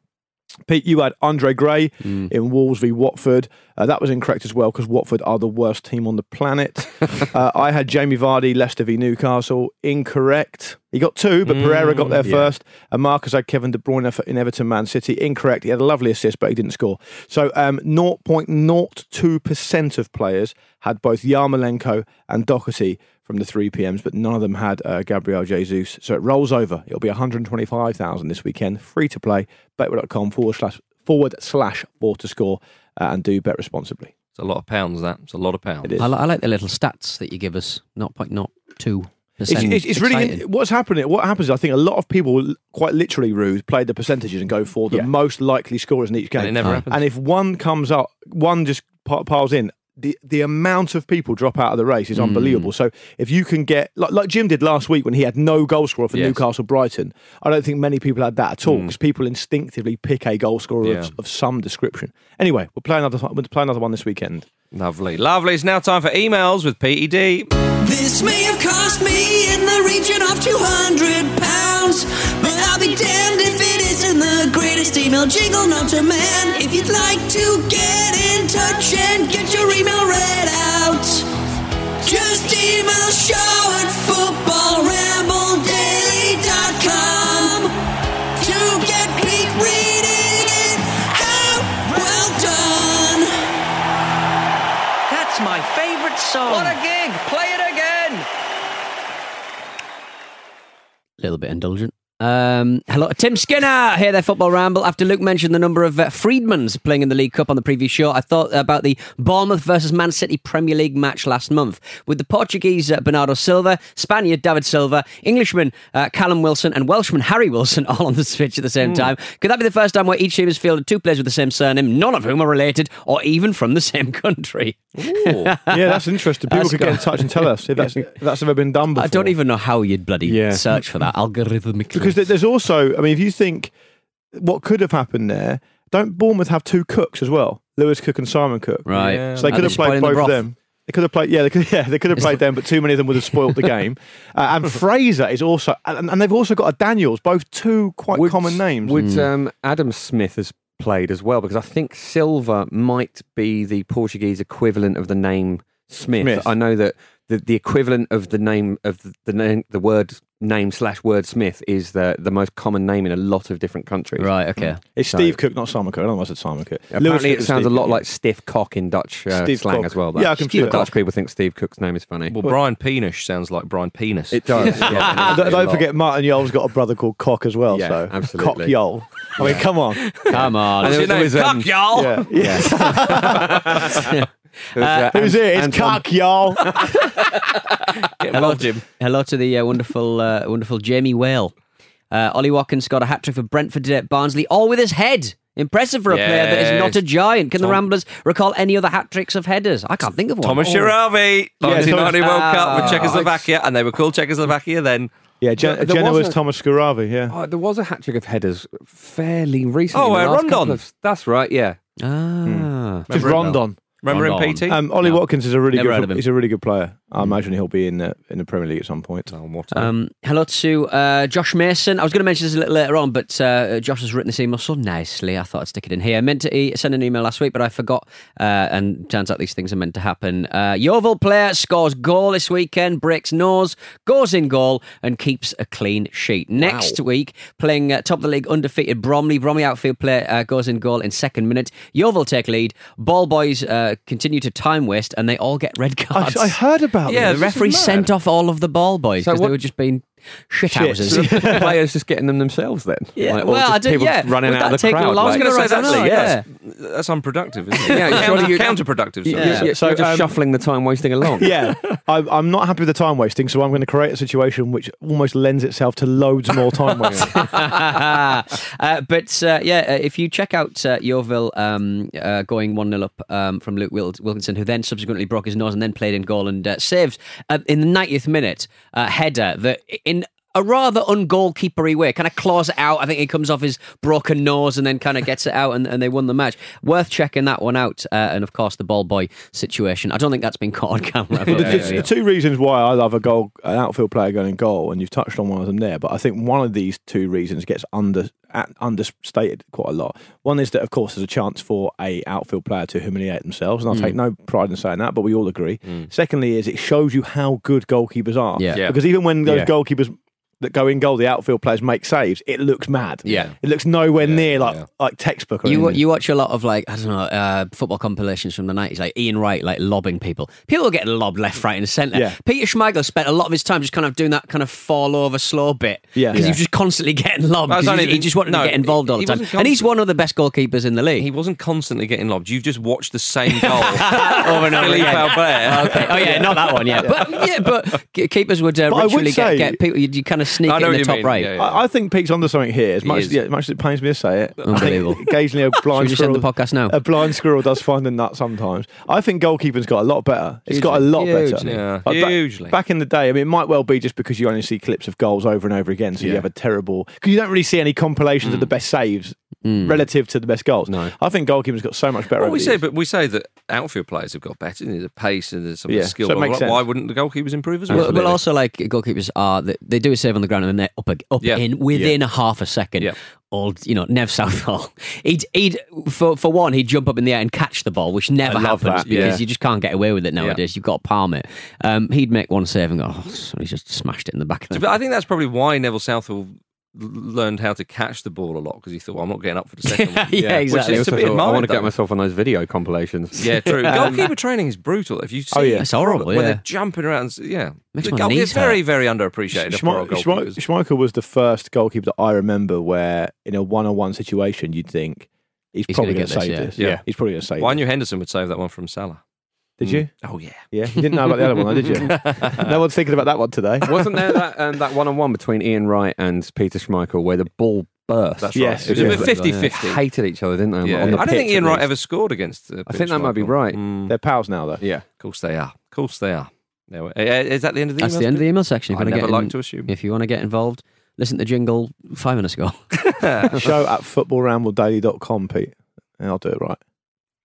Pete, you had Andre Gray Hmm. in Wolves v Watford. Uh, that was incorrect as well because Watford are the worst team on the planet. uh, I had Jamie Vardy, Leicester v Newcastle. Incorrect. He got two, but Pereira got there yeah. first. And Marcus had Kevin De Bruyne for- in Everton Man City. Incorrect. He had a lovely assist, but he didn't score. So um, 0.02% of players had both Yarmolenko and Doherty from the 3 PMs, but none of them had uh, Gabriel Jesus. So it rolls over. It'll be 125,000 this weekend. Free to play. Betway.com forward slash forward slash four to score uh, and do bet responsibly. It's a lot of pounds. That it's a lot of pounds. It is. I, li- I like the little stats that you give us. 0.02 It's, it's, it's really what's happening. What happens? is I think a lot of people, quite literally, rude, play the percentages and go for the Yeah. most likely scorers in each game. And it never happens. And if one comes up, one just piles in. The the amount of people drop out of the race is Hmm. unbelievable. So if you can get like, like Jim did last week when he had no goal scorer for Yes. Newcastle Brighton, I don't think many people had that at all Hmm. because people instinctively pick a goal scorer Yeah. of, of some description. Anyway, we'll play another we'll play another one this weekend. Lovely, lovely. It's now time for emails with E PED. This may have cost me in the region of 200 pounds, but I'll be damned if it isn't the greatest email jingle known to man. If you'd like to get in touch and get your email read out, just email show at footballrambledaily.com to get Pete reading it out. Well done. That's my favourite song. What a gig! Play it again. A little bit indulgent. Um, hello, Tim Skinner here. There, football ramble. After Luke mentioned the number of uh, Freedmans playing in the League Cup on the previous show, I thought about the Bournemouth versus Man City Premier League match last month with the Portuguese uh, Bernardo Silva, Spaniard David Silva, Englishman uh, Callum Wilson, and Welshman Harry Wilson all on the pitch at the same time. Could that be the first time where each team has fielded two players with the same surname, none of whom are related or even from the same country? yeah, that's interesting. People That's could get in touch and tell us if that's, if that's ever been done before. I don't even know how you'd bloody Yeah. search for that algorithmically. because there- there's also, I mean, if you think what could have happened there, don't Bournemouth have two cooks as well, Lewis Cook and Simon Cook? right, Yeah. So they could have played both of them. They could have played, yeah, they could, yeah, they could have played them, but too many of them would have spoiled the game. Uh, and Fraser is also, and, and they've also got a Daniels, both two quite Would- common names. Would um, Adam Smith has played as well because I think Silva might be the Portuguese equivalent of the name Smith. Smith. I know that the, the equivalent of the name of the, the name the word name slash word Smith is the the most common name in a lot of different countries. Right, okay. it's so- Steve Cook, not Simon Cook. I don't know if I said Simon Cook. Lewis Apparently, Cook it and sounds a Steve lot Cook, like stiff cock in Dutch uh, Steve slang Cock. as well. Yeah, I can see The that. Dutch people think Steve Cook's name is funny. Well, Brian Peenish sounds like Brian Penis. It does. yeah. yeah. Don't, don't forget, Martin Jol's got a brother called Cock as well. Yeah, so absolutely. Cock Jol. I mean, come on. Come on. And What's your name? um, Cock, y'all. Yeah. yeah. It was, uh, Who's Ant- it? It's Anton- Cock Jol. Hello, Jim. Hello to the uh, wonderful, uh, wonderful Jamie Whale. Uh, Ollie Watkins got a hat trick for Brentford today at Barnsley, all with his head. Impressive for a player that is not a giant. Can the Ramblers recall any other hat tricks of headers? I can't think of one. Thomas Oh. Skuhravy, Yeah, 1990 World Cup with Ah. Czechoslovakia, and they were called Czechoslovakia then. Yeah, Gen- There- there Genoa's was a- Thomas Skuhravy, yeah. Oh, there was a hat trick of headers fairly recently. Oh, in uh, Rondon. of- That's right. Yeah. Ah. Just Remember it, Rondon. Remember Rondon. him, PT? Um, Ollie No. Watkins is a really Never good. him. He's a really good player. I imagine he'll be in the in the Premier League at some point. Oh, Um, hello to uh, Josh Mason. I was going to mention this a little later on, but uh, Josh has written this email so nicely. I thought I'd stick it in here. I meant to e- send an email last week, but I forgot. Uh, and turns out these things are meant to happen. Uh, Yeovil player scores goal this weekend, breaks nose, goes in goal, and keeps a clean sheet. Next week, playing uh, top of the league undefeated Bromley. Bromley outfield player uh, goes in goal in second minute. Yeovil take lead. Ball boys uh, continue to time waste, and they all get red cards. I heard about Yeah, this. the referee sent off all of the ball boys So because they were just being shit Shit. houses. So players just getting them themselves then. Yeah, Like, or well, just I don't- people yeah. running Would out of the crowd. longer? I was going to say I don't that's, know, that's unproductive, isn't it? Yeah, Counter- surely you- counterproductive. Yeah. You're, So, you're just um, shuffling the time wasting along. yeah, I, I'm not happy with the time wasting, so I'm going to create a situation which almost lends itself to loads more time wasting. uh, but uh, yeah, uh, if you check out uh, Yeovil um, uh, going 1 0 up um, from Luke Wilkinson, who then subsequently broke his nose and then played in goal and uh, saved uh, in the 90th minute uh, header that in a rather ungoalkeepery way, kind of claws it out. I think he comes off his broken nose and then kind of gets it out, and, and they won the match. Worth checking that one out. Uh, and of course, the ball boy situation. I don't think that's been caught on camera. The, but- the- the two reasons why I love a goal, an outfield player going in goal, and you've touched on one of them there, but I think one of these two reasons gets under at, understated quite a lot. One is that, of course, there's a chance for a outfield player to humiliate themselves, and I'll take no pride in saying that, but we all agree. Secondly, is it shows you how good goalkeepers are. Yeah. Yeah. Because even when those Yeah. goalkeepers that go in goal, the outfield players make saves, it looks mad. Yeah. it looks nowhere near like yeah. like textbook. Or You anything. you watch a lot of like I don't know uh, football compilations from the nineties, like Ian Wright like lobbing people. People are getting lobbed left, right, and centre. Yeah. Peter Schmeichel spent a lot of his time just kind of doing that kind of fall over slow bit. Yeah. because he Yeah. was just constantly getting lobbed. That's 'cause only he, he just wanted no, to get involved all the time, wasn't and he's one of the best goalkeepers in the league. He wasn't constantly getting lobbed. You've just watched the same goal over and over Philippe again. Okay. Oh yeah, not that one. Yeah, but yeah, but keepers would uh, But I would ritually say- get, get people. You, you kind of sneak I know in what the you top mean. right. Yeah, yeah. I, I think Pete's onto something here. As much, is. yeah, as much as it pains me to say it, I think Unbelievable. occasionally a blind we just end squirrel. the podcast now? A blind squirrel does find a nut sometimes. I think goalkeeping's got a lot better. It's got a lot better. Yeah, Like, back- hugely. Back in the day, I mean, it might well be just because you only see clips of goals over and over again, so you have a terrible. Because you don't really see any compilations of mm. the best saves relative to the best goals. No. I think goalkeepers got so much better. Well, over we say, years. but we say that outfield players have got better. The pace and there's some of Yeah, the skill. so it makes blah, blah. Why wouldn't the goalkeepers improve as well? Well, well, also like goalkeepers are they, they do a save on the ground and then they're up, up Yeah. in within a half a second. Yeah. Old, you know, Nev Southall. He'd, he'd for for one, he'd jump up in the air and catch the ball, which never happens that, because yeah. you just can't get away with it nowadays. You've got to palm it. Um, he'd make one save and go, oh, somebody's just smashed it in the back of the But I think that's probably why Neville Southall l- learned how to catch the ball a lot because he thought, well, I'm not getting up for the second one. Yeah, exactly. Which is to Also be thought, I want to get myself on those video compilations. Yeah, true. Um, goalkeeper training is brutal. If you oh, see, Oh, yeah. It's horrible, when yeah. they're jumping around. Yeah, Makes The my goal- knees it's very, very underappreciated. our Schmeichel, was the first goalkeeper that I remember where, in a one-on-one situation, you'd think he's, He's probably going to save this, this. yeah. he's probably going to save. I knew Henderson would save that one from Salah. Did you? Oh yeah. Yeah, you didn't know about the other one, did you? no one's thinking about that one today. Wasn't there that um, that one on one between Ian Wright and Peter Schmeichel where the ball burst? That's Yes, right. It yeah. was a bit 50 They 50. hated each other, didn't they? Yeah. On the I don't think Ian at Wright least. ever scored against. Uh, I think that might be right. Mm, They're pals now, though. Yeah. of course they are. Of course they are. There we- uh, Is that the end of the That's the end of the email section. If I you wanna never get like in- to assume. If you want to get involved, listen to Jingle five minutes ago. Show at footballrambledaily.com, Pete. And I'll do it right.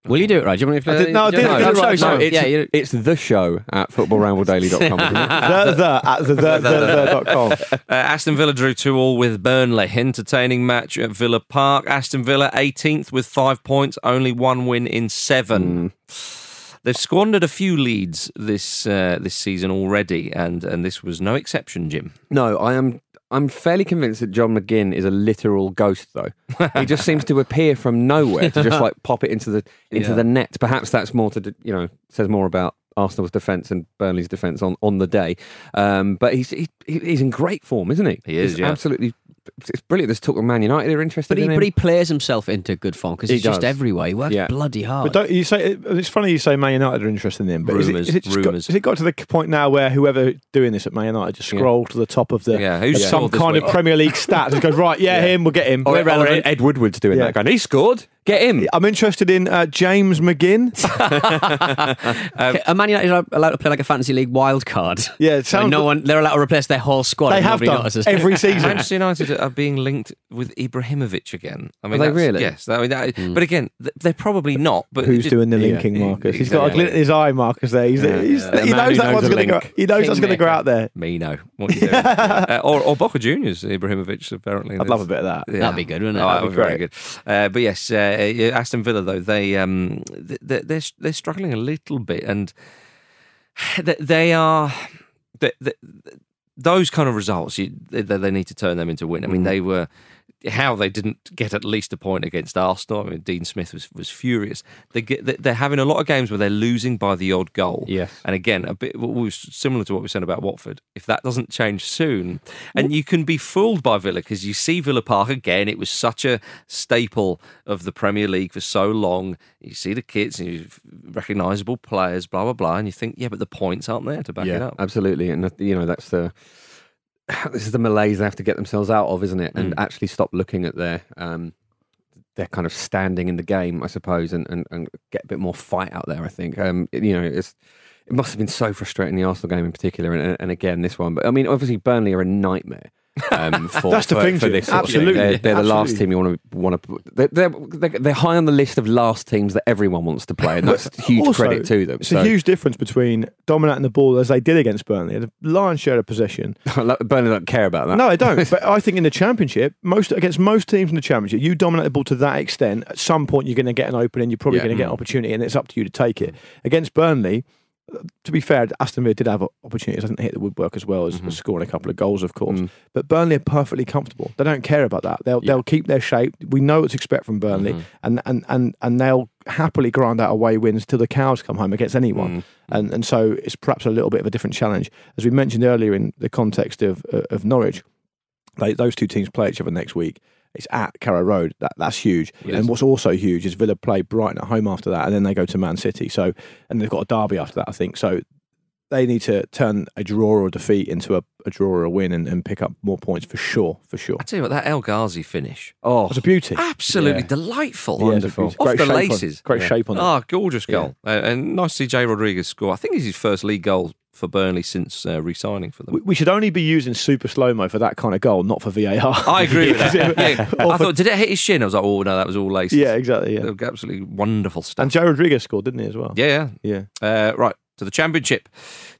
Will you do it right? Do you want me to I did- no, I did- no, I did it right. sorry. No, it's, yeah, you it's the show at footballrambledaily.com. isn't the, the, at the, the, the, the, dot com. Uh, Aston Villa drew 2 all with Burnley. Entertaining match at Villa Park. Aston Villa 18th with five points, only one win in seven. They've squandered a few leads this uh, this season already, and, and this was no exception, Jim. No, I am. I'm fairly convinced that John McGinn is a literal ghost, though. he just seems to appear from nowhere to just like pop it into the into Yeah. the net. Perhaps that's more to you know says more about Arsenal's defence and Burnley's defence on, on the day. Um, but he's he, he's in great form, isn't he? He is, He's yeah. absolutely. It's brilliant. There's talk of Man United are interested But he, in him. but he plays himself into good form because He he's just does. everywhere. He works Yeah. bloody hard. But don't you say it's funny you say Man United are interested in him, but it, Rumours, is it just got, rumours. has it got to the point now where whoever doing this at Man United just Yeah. scroll to the top of the Yeah, who's some kind of Premier League stat and goes right, yeah, him, we'll get him. or, We're or. Oh, Ed Woodward's doing Yeah. that. Going, he scored. Get him. I'm interested in uh, James McGinn. Okay, are Man United are allowed to play like a fantasy league wild card? Yeah, it So sounds. no one they're allowed to replace their whole squad. they have done notices. every season. Manchester United are being linked with Ibrahimovic again. I mean, they really? Yes. I mean, that, But again, they're probably not. But Who's it- doing the linking, Yeah, Marcus? He's got a glint in his eye, Marcus. There, he's, Yeah, he's, yeah. He man knows who that knows one's going to go. He knows that's going to go out there. Me know what you doing. uh, or, or Boca Juniors, Ibrahimovic, apparently. I'd love a bit of that. Yeah. That'd be good, wouldn't it? Oh, That'd that be would be very good. Uh, but yes, uh, yeah, Aston Villa though they um, they- they're they're struggling a little bit, and they- they are they, they, those kind of results. You, they, they need to turn them into win. I mean, they were how they didn't get at least a point against Arsenal. I mean, Dean Smith was was furious. They get they- they're having a lot of games where they're losing by the odd goal. Yes. and again, a bit similar to what we said about Watford. If that doesn't change soon, and you can be fooled by Villa because you see Villa Park again. It was such a staple of the Premier League for so long. You see the kits and you recognisable players, blah blah blah, and you think, yeah, but the points aren't there to back it up. absolutely. And you know that's the this is the malaise they have to get themselves out of, isn't it? And Mm. actually stop looking at their um, their kind of standing in the game, I suppose, and, and, and get a bit more fight out there. I think um, you know it's. It must have been so frustrating the Arsenal game in particular, and, and again this one. But I mean, obviously Burnley are a nightmare. Um, for, That's the for, thing, for this thing. Absolutely. They're, they're the last team you want to want to. They're, they're high on the list of last teams that everyone wants to play, and that's huge Also, credit to them. It's So- a huge difference between dominating the ball as they did against Burnley. The lion's share of possession. Burnley don't care about that. No, I don't. but I think in the championship, most against most teams in the championship, you dominate the ball to that extent. At some point, you're going to get an opening. You're probably Yeah. going to get an opportunity, and it's up to you to take it. Against Burnley, to be fair, Aston Villa did have opportunities. I didn't hit the woodwork as well as, Mm-hmm. scoring a couple of goals, of course. Mm. But Burnley are perfectly comfortable. They don't care about that. They'll they'll keep their shape. We know what to expect from Burnley, Mm-hmm. and, and and and they'll happily grind out away wins till the cows come home against anyone. Mm. And and so it's perhaps a little bit of a different challenge, as we mentioned earlier in the context of of Norwich. They, those two teams play each other next week. It's at Carrow Road. That that's huge. And what's also huge is Villa play Brighton at home after that, and then they go to Man City. So and they've got a derby after that, I think. So they need to turn a draw or a defeat into a, a draw or a win and, and pick up more points for sure, for sure. I tell you what, that El Ghazi finish, Oh, It's a beauty. absolutely Yeah. delightful. Wonderful. Off Great the shape on- laces. great Yeah. shape on it. Ah, gorgeous goal. Uh, and nice to see Jay Rodriguez score. I think it's his first league goal for Burnley since uh, re-signing for them. We, we should only be using super slow mo for that kind of goal, not for VAR. I agree with that. Yeah. I thought, did it hit his shin? I was like, oh no, that was all laces. yeah, exactly. Yeah. absolutely wonderful stuff. And Joe Rodriguez scored, didn't he, as well? yeah, Yeah. yeah. Uh, right to the championship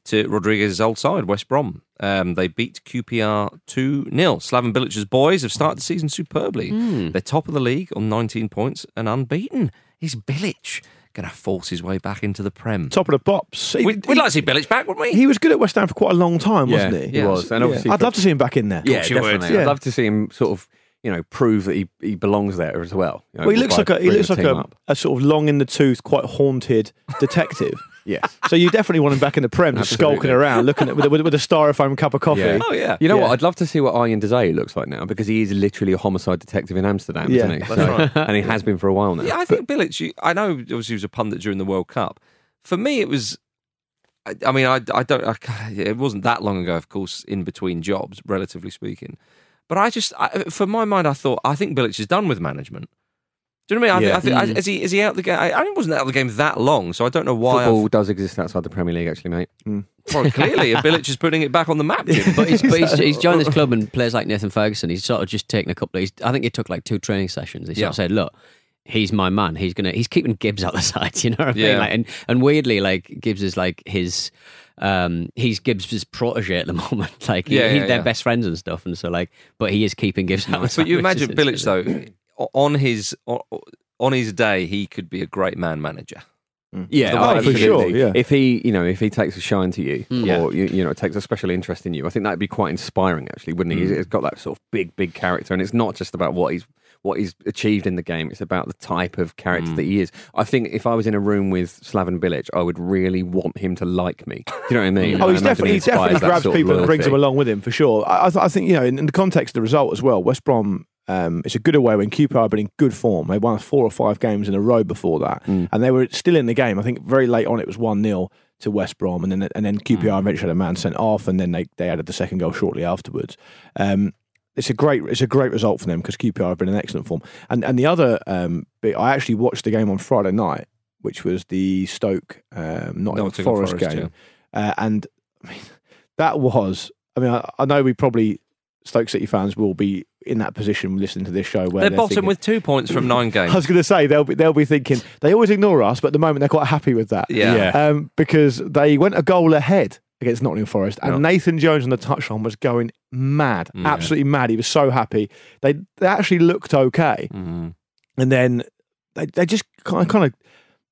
to Rodriguez's old side, West Brom. Um, they beat QPR 2 0. Slaven Bilic's boys have started the season superbly. Hmm. They're top of the league on 19 points and unbeaten. Is Bilic going to force his way back into the Prem? Top of the pops. He, We'd, we'd like to see Bilic back, wouldn't we? he was good at West Ham for quite a long time, Yeah, wasn't he? he was, and Yeah. obviously, I'd love to see him back in there. Yeah, course would. definitely. Yeah. I'd love to see him sort of, you know, prove that he, he belongs there as well. You know, Well, he looks like a he looks like a, a sort of long in the tooth, quite haunted detective. Yes. So you definitely want him back in the Prem, just Absolutely. skulking around, looking at with, a- with, a- with a styrofoam cup of coffee. Yeah. Oh, yeah. You know Yeah. what? I'd love to see what Arjan de Zeeuw looks like now because he is literally a homicide detective in Amsterdam, Yeah, isn't he? that's So- and he has been for a while now. Yeah, I think Bilic. you- I know, obviously, he was a pundit during the World Cup. For me, it was. I, I mean, I, I don't. I, it wasn't that long ago, of course, in between jobs, relatively speaking. But I just, I, for my mind, I thought I think Bilic is done with management. Do you know what I mean? I, Yeah. thi- I think, is he is he out the game? I, I wasn't out of the game that long, so I don't know why. Football I've- does exist outside the Premier League, actually, mate. Well, clearly, Bilic is putting it back on the map. Jim. But he's, but he's, he's joined this club and players like Nathan Ferguson. He's sort of just taken a couple. Of, he's, I think he took like two training sessions. He sort Yeah. of said, "Look, he's my man. He's gonna. He's keeping Gibbs out the side. You know what I mean? Yeah. Like, and and weirdly, like Gibbs is like his. Um, he's Gibbs' protege at the moment. Like, he- Yeah, he- yeah, they're yeah. best friends and stuff. And so, like, but he is keeping Gibbs out. the side, But you imagine is Bilic though, o- on his on, on his day, he could be a great man manager. Mm. Yeah, oh, absolutely. For sure, yeah. If he, you know, if he takes a shine to you, hmm. Yeah. or you, you know, takes a special interest in you, I think that'd be quite inspiring, actually, wouldn't he? He's- He's got that sort of big, big character, and it's not just about what he's what he's achieved in the game. It's about the type of character that he is. I think if I was in a room with Slaven Bilic, I would really want him to like me. Do you know what I mean? Oh, I he's imagine definitely, he inspires definitely grabs people and brings them along with him for sure. I, I, th- I think you know, in, in the context of the result as well, West Brom. Um, it's a good away when QPR have been in good form. They won four or five games in a row before that, Mm. and they were still in the game. I think very late on it was one 0 to West Brom, and then and then QPR Mm. eventually had a man sent off, and then they, they added the second goal shortly afterwards. Um, it's a great it's a great result for them because QPR have been in excellent form. And and the other um, bit, I actually watched the game on Friday night, which was the Stoke um, Nottingham Nottingham Forest, Forest, game, uh, and I mean, that was. I mean, I, I know we probably Stoke City fans will be in that position listening to this show where They're they're bottom thinking- with two points from nine games. I was going to say they'll be they'll be thinking they always ignore us, but at the moment they're quite happy with that. Yeah. Yeah. Um, because they went a goal ahead against Nottingham Forest, and Yeah. Nathan Jones on the touchline was going mad, Mm. absolutely mad. He was so happy. They they actually looked okay, Mhm. and then they they just kind of, kind of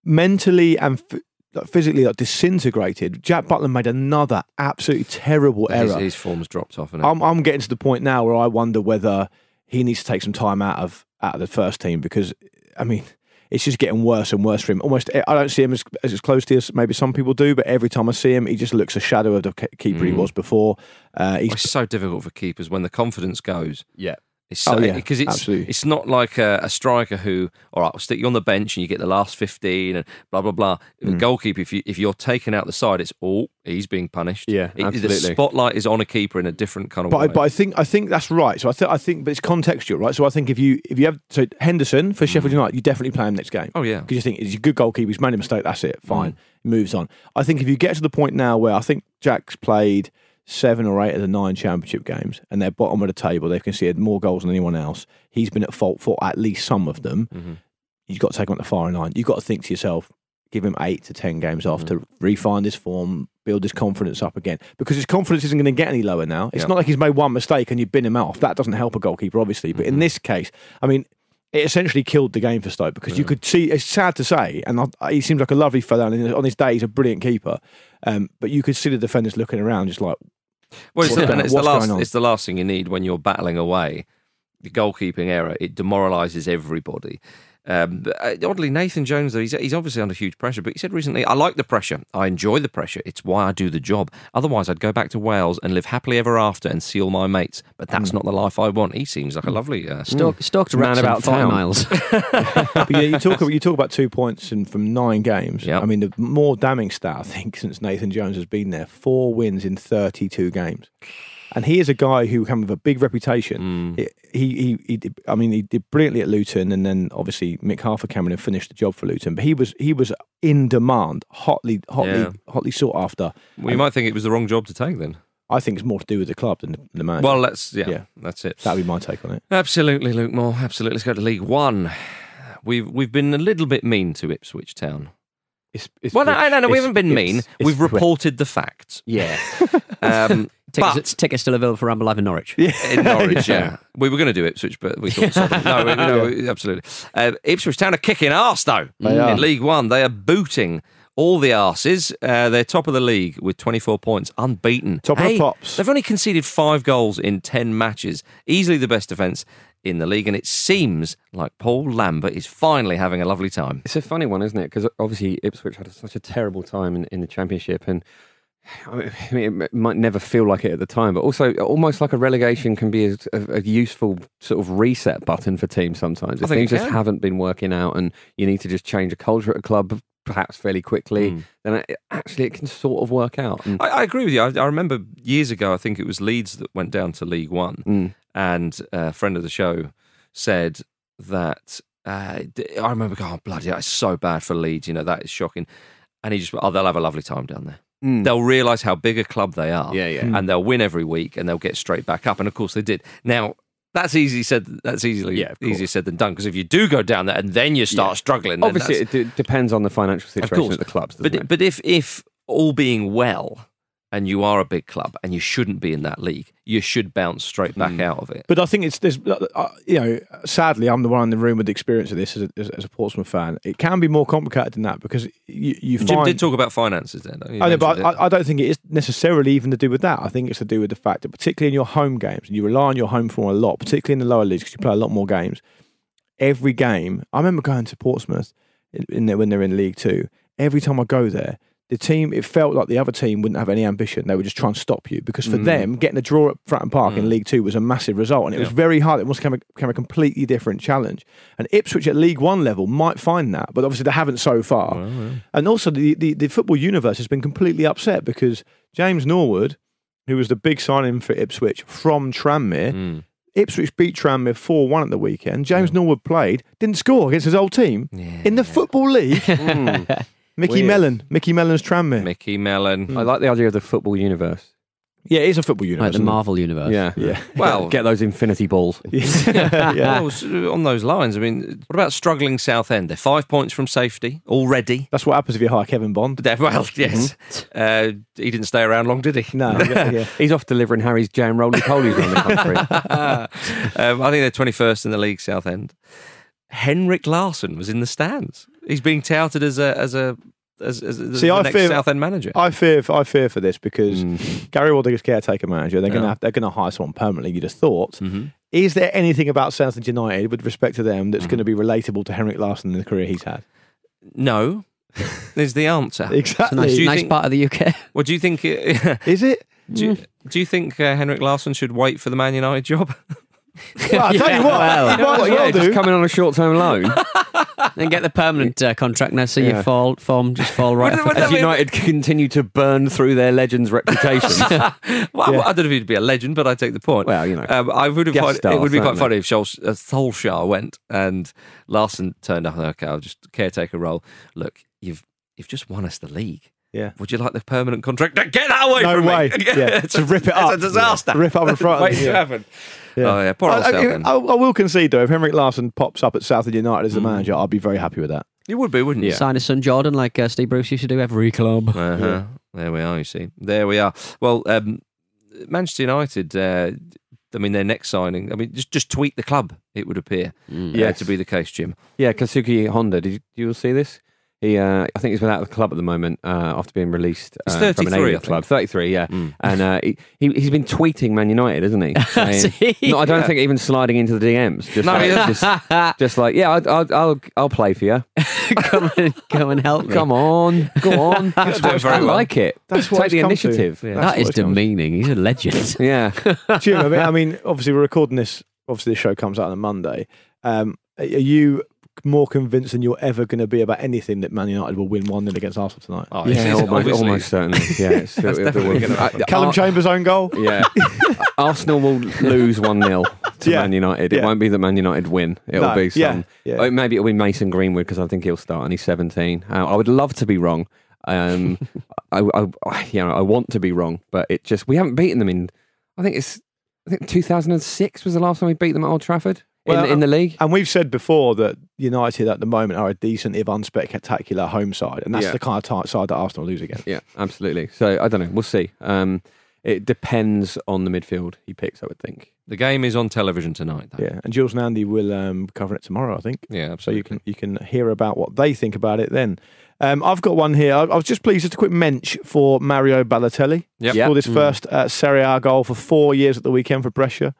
mentally and. F- like, physically like disintegrated. Jack Butland made another absolutely terrible error. his form's dropped off. I'm I'm getting to the point now where I wonder whether he needs to take some time out of out of the first team because I mean it's just getting worse and worse for him. Almost I don't see him as as close to as maybe some people do, but every time I see him, he just looks a shadow of the ke- keeper he Mm. was before. Uh, he's It's so difficult for keepers when the confidence goes. Yeah. It's so, Oh, yeah, because it's absolutely. it's not like a, a striker who, all right, I'll stick you on the bench and you get the last fifteen and blah blah blah. The Mm. goalkeeper, if you if you're taken out the side, it's all he's being punished. Yeah, It- the spotlight is on a keeper in a different kind of But I, but I think I think that's right. So I think I think, but it's contextual, right? So I think if you if you have so Henderson for Sheffield United, you definitely play him next game. Mm. oh yeah, because you think he's a good goalkeeper. He's made a mistake. That's it. Fine. Mm. Moves on. I think if you get to the point now where I think Jack's played seven or eight of the nine championship games, and they're bottom of the table. They've conceded more goals than anyone else. He's been at fault for at least some of them. Mm-hmm. You've got to take him at the firing line. You've got to think to yourself, give him eight to ten games off Mm-hmm. to refine his form, build his confidence up again. Because his confidence isn't going to get any lower now. It's Yeah. not like he's made one mistake and you bin him off. That doesn't help a goalkeeper, obviously. But Mm-hmm. in this case, I mean, it essentially killed the game for Stoke because you could see. It's sad to say, and I, he seems like a lovely fellow, and on his day he's a brilliant keeper. Um, but you could see the defenders looking around, just like, Well, it's, the, going- it's the last. It's the last thing you need when you're battling away. The goalkeeping error it demoralises everybody. Um, uh, oddly, Nathan Jones though he's, he's obviously under huge pressure, but he said recently, "I like the pressure. I enjoy the pressure. It's why I do the job. Otherwise, I'd go back to Wales and live happily ever after and see all my mates. But that's not the life I want." He seems like a lovely. Uh, Stoke, Stoke to Man about five miles. but yeah, you talk about you talk about two points in, from nine games. Yep. I mean, the more damning stat I think since Nathan Jones has been there, four wins in thirty-two games, and he is a guy who came with a big reputation. Mm. He, he, he did, I mean, he did brilliantly at Luton, and then obviously Mick Harford came in and finished the job for Luton. But he was he was in demand, hotly, hotly, Yeah. hotly sought after. well, you might think it was the wrong job to take then. I think it's more to do with the club than the, the man. Well, let's yeah, Yeah. that's it. that'd be my take on it. Absolutely, Luke Moore. Absolutely. Let's go to League One. We've we've been a little bit mean to Ipswich Town. It's, it's Well, no, no, no, we haven't been mean. it's We've reported the facts. yeah. Um, Tickets, but tickets still available for Ramble Live in Norwich. in Norwich, yeah. We were going to do Ipswich, but we thought so. no, we- no, absolutely. Uh, Ipswich Town are kicking arse though They are. in League One. They are booting all the arses. Uh, they're top of the league with 24 points, unbeaten. Top of the Hey, pops. They've only conceded five goals in 10 matches. Easily the best defence in the league, and it seems like Paul Lambert is finally having a lovely time. It's a funny one, isn't it? Because obviously Ipswich had such a terrible time in, in the Championship, and I mean, it might never feel like it at the time, but also almost like a relegation can be a, a, useful sort of reset button for teams sometimes. If things just haven't been working out, and you need to just change a culture at a club perhaps fairly quickly, Mm. then it, actually it can sort of work out. And, I, I agree with you. I, I remember years ago, I think it was Leeds that went down to League One, Mm. and a friend of the show said that. Uh, I remember going, oh, bloody, hell, it's so bad for Leeds. You know, that is shocking. And he just, oh, they'll have a lovely time down there. Mm. They'll realise how big a club they are. Yeah, yeah. And they'll win every week and they'll get straight back up. And of course they did. Now, that's easy said. That's easily Yeah, of easier said than done. Because if you do go down there and then you start Yeah. struggling, then Obviously, it d- depends on the financial of situation course. at the clubs. But it? but if if all being well, and you are a big club, and you shouldn't be in that league, you should bounce straight back Hmm. out of it. But I think it's there's uh, you know sadly I'm the one in the room with the experience of this as a, as, a Portsmouth fan. It can be more complicated than that because you, you Jim find. did talk about finances then. I know, but I, I don't think it is necessarily even to do with that. I think it's to do with the fact that particularly in your home games, and you rely on your home form a lot, particularly in the lower leagues because you play a lot more games. Every game, I remember going to Portsmouth in, in there, when they're in League Two. Every time I go there, the team it felt like the other team wouldn't have any ambition. They would just try and stop you because for Mm. them, getting a draw at Fratton Park in League Two was a massive result, and it was very hard. It must become a, become a completely different challenge. And Ipswich at League One level might find that, but obviously they haven't so far. And also, the, the, the football universe has been completely upset because James Norwood, who was the big signing for Ipswich from Tranmere, Mm. Ipswich beat Tranmere 4 1 at the weekend. James Norwood played, didn't score against his old team in the Football League. Mickey Weird. Mellon, Mickey Mellon's Tranmere. Mickey Mellon. I like the idea of the football universe. Yeah, it is a football universe. Like the isn't it? Marvel universe. Yeah, Yeah. Well, get those infinity balls. yeah. Well, s- on those lines, I mean, what about struggling Southend? They're five points from safety already. That's what happens if you hire Kevin Bond. They're- Well, yes. Uh, he didn't stay around long, did he? No, yeah, yeah. He's off delivering Harry's jam roly polies around the country. um, I think they're 21st in the league, Southend. Henrik Larsson was in the stands. He's being touted as a as a as, as, as See, the I next fear- Southend manager. I fear, I fear for this because Gary Wilder's caretaker manager. They're Yeah. gonna have, they're gonna hire someone permanently. You'd have thought. Mhm. Is there anything about Southend United with respect to them that's Mm-hmm. going to be relatable to Henrik Larsson in the career he's had? No, is the answer. Exactly. Nice, Do you nice think- part of the UK. What do you think? uh, Is it? do, you, do you think uh, Henrik Larsson should wait for the Man United job? Well, I tell you what, well, he might as Well, well yeah, do. just coming on a short-term loan. Then get the permanent uh, contract now, so Yeah. you fall form just fall right. Wouldn't- off wouldn't As that be- United continue to burn through their legends' reputations. well, I don't know if he'd be a legend, but I take the point. Well, you know, um, I would have guest find, it stars, would be quite certainly. funny if Schul- uh, Solskjaer went and Larsson turned up. Okay, I'll just caretaker role. Look, you've you've just won us the league. Yeah. Would you like the permanent contract? Get that away No from way. me! Yeah, it's to rip it up. It's a disaster. Rip up in front of Waiting them, to yeah. Oh yeah, poor old I, I, I, I will concede though, if Henrik Larsson pops up at Southend United as the manager, I'd be very happy with that. You would be, wouldn't you? Sign his son Jordan like uh, Steve Bruce used to do every club. Uh-huh. There we are. You see, there we are. Well, um, Manchester United. Uh, I mean, their next signing. I mean, just just tweet the club. It would appear uh, Yes. to be the case, Jim. Yeah, Keisuke Honda. Did you, you all see this? He, uh, I think he's been out of the club at the moment uh, after being released He's uh, from 33, an I alien think. club. Thirty-three, yeah, and uh, he, he he's been tweeting Man United, isn't he? Saying- he? no, I don't Yeah. think even sliding into the DMs. Just No, like, just, just like yeah, I'll, I'll I'll I'll play for you. come and come and help me. Come on, go on. That's doing very I well. like it. That's what Take the initiative. Yeah. That's is what it's come to. demeaning. He's a legend. Yeah. Jim, I mean, I mean, obviously we're recording this. Obviously, the show comes out on a Monday. Um, are you more convinced than you're ever going to be about anything that Man United will win one 0 against Arsenal tonight? Oh, Yeah, almost, almost certainly. Yeah, it's, That's it- it- definitely it- gonna uh. Callum Ar- Chambers' own goal. Yeah. Arsenal will lose 1 0 to Yeah. Man United. It Yeah. won't be that Man United win. It'll No. be some. Yeah. Yeah. maybe it'll be Mason Greenwood because I think he'll start and he's 17. Uh, I would love to be wrong. Um, I, I, I- you know, I want to be wrong, but it just, we haven't beaten them in, I think it's, I think 2006 was the last time we beat them at Old Trafford Well, in, in the league. And we've said before that United at the moment are a decent, if unspectacular, home side, and that's Yeah. the kind of ti- side that Arsenal lose against. Yeah, absolutely. So I don't know. We'll see. Um, it depends on the midfield he picks, I would think. The game is on television tonight. Though. Yeah, and Jules and Andy will um, cover it tomorrow, I think. Yeah, So you can you can hear about what they think about it then. Um, I've got one here. I, I was just pleased, just a quick mensch for Mario Balotelli. Yep. Yep. Scored his first uh, Serie A goal for four years at the weekend for Brescia.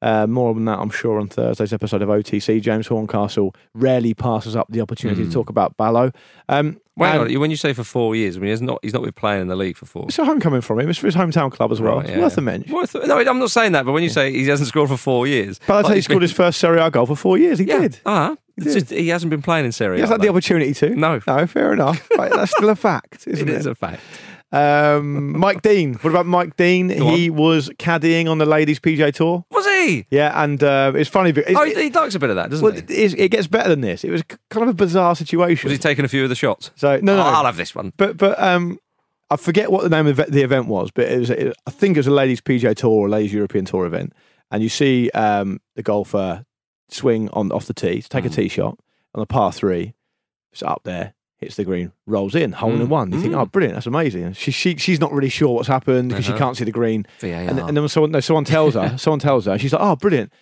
Uh, more on that, I'm sure, on Thursday's episode of OTC. James Horncastle rarely passes up the opportunity to talk about Ballo. Um, Wait and when you say for four years, I mean he's not he's not been playing in the league for four. It's a homecoming from him. It's for his hometown club as well. Right, it's yeah, worth yeah. a mention. Worth- no, I'm not saying that, but when you say he hasn't scored for four years, Balotelli like he's scored been- his first Serie A goal for four years. He yeah, did. uh He did. just, he hasn't been playing in Serie He A. has had the opportunity to. No. No, fair enough. Right, that's still a fact, isn't It it? is a fact. Um, Mike Dean. What about Mike Dean? Go he was caddying on the ladies' PGA Tour. Was he? Yeah, and uh, it's funny. Because Oh, he, likes a bit of that, doesn't well, he? it, it gets better than this. It was kind of a bizarre situation. Was he taking a few of the shots? so no, no, Oh, I'll have this one. but but um, I forget what the name of the event was, but it was it, I think it was a ladies' PGA Tour or a ladies' European Tour event, and you see um, the golfer swing on off the tee, to take a tee shot on the par three, it's up there. Hits the green, rolls in, hole in mm, one. You think, mm. oh, brilliant, that's amazing. She, she, she's not really sure what's happened because she uh-huh. can't see the green. VAR. And, and then someone, no, someone tells her, someone tells her, she's like, oh, brilliant.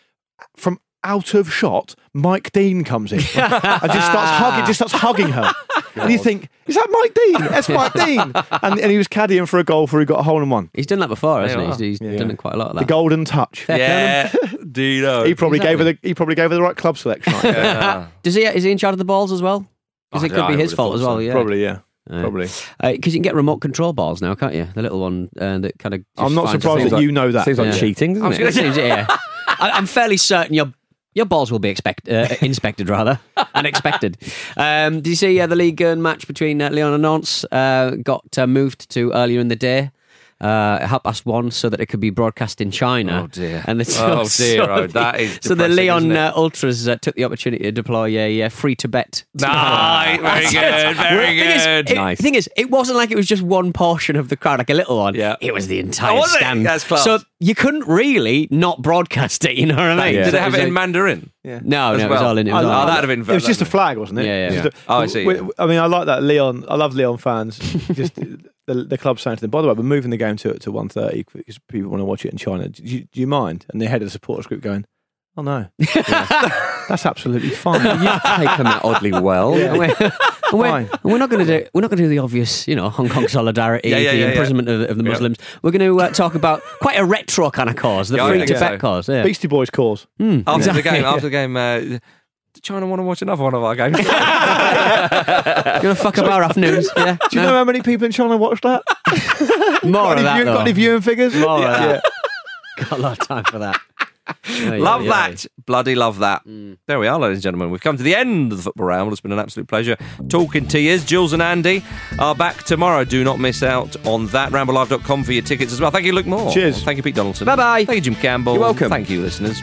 From out of shot, Mike Dean comes in and just starts hugging, just starts hugging her. And you think, is that Mike Dean? That's Mike Dean. And, and he was caddying for a golfer who got a hole in one. He's done that before, hasn't he? He's, he's Yeah. done it quite a lot of that. The golden touch. yeah, Dino. He probably gave her the he probably gave her the right club selection. Think. Yeah. Does he? Is he in charge of the balls as well? Because I it could don't- be I his fault as well. so. Yeah, Probably, yeah. Yeah. Probably. Because you can get remote control balls now, can't you? The little one uh, that kind of. I'm not surprised that like- you know that. Seems like Yeah. cheating, doesn't I was it? going to say, yeah. I, I'm fairly certain your your balls will be expect, uh, inspected rather unexpected. Um, did you see uh, the League One match between uh, Lyon and Nantes uh, got uh, moved to earlier in the day? Uh, at half past one, so that it could be broadcast in China. Oh, dear. And the, oh so, dear! Oh, that is so the Lyon isn't it? uh, Ultras uh, took the opportunity to deploy a uh, free Tibet. Nice, very good, very thing is, good. it, Nice. The thing is, it wasn't like it was just one portion of the crowd, like a little one. Yeah. It was the entire Oh, was it? stand. That's class. So you couldn't really not broadcast it. You know what I mean? Yeah. Did they have was it in like- Mandarin? Yeah. No, as no, it was all in. It was Oh, all in- that'd have been. It was just a flag, wasn't it? Yeah, yeah. Just a- Oh, I see, we- yeah. I mean, I like that Lyon. I love Lyon fans. Just the, the club saying to them, by the way, we're moving the game to to one thirty because people want to watch it in China. Do you, do you mind? And the head of the supporters group going, oh no, that's absolutely fine. You've taken that oddly well. And we're, and we're, Fine. we're not going to do we're not going to do the obvious, you know, Hong Kong solidarity, Yeah, yeah, the yeah, yeah. imprisonment of, of the Yeah. Muslims. We're going to uh, talk about quite a retro kind of cause, the Yeah, free think to so. bet cause. Yeah. Beastie Boys cause. Hmm, After the game, after the game, uh, did China want to watch another one of our games? You're going to fuck up our afternoons. Yeah. Do you know how many people in China watched that? More got, of any that, view- though. got any viewing figures? More of Yeah. that. Got a lot of time for that. Ay, love ay, ay. that. Bloody love that. Mm. There we are, ladies and gentlemen. We've come to the end of the football round. It's been an absolute pleasure talking to you. Jules and Andy are back tomorrow. Do not miss out on that. RambleLive.com for your tickets as well. Thank you, Luke Moore. Cheers. Thank you, Pete Donaldson. Bye-bye. Thank you, Jim Campbell. You're welcome. Thank you, listeners.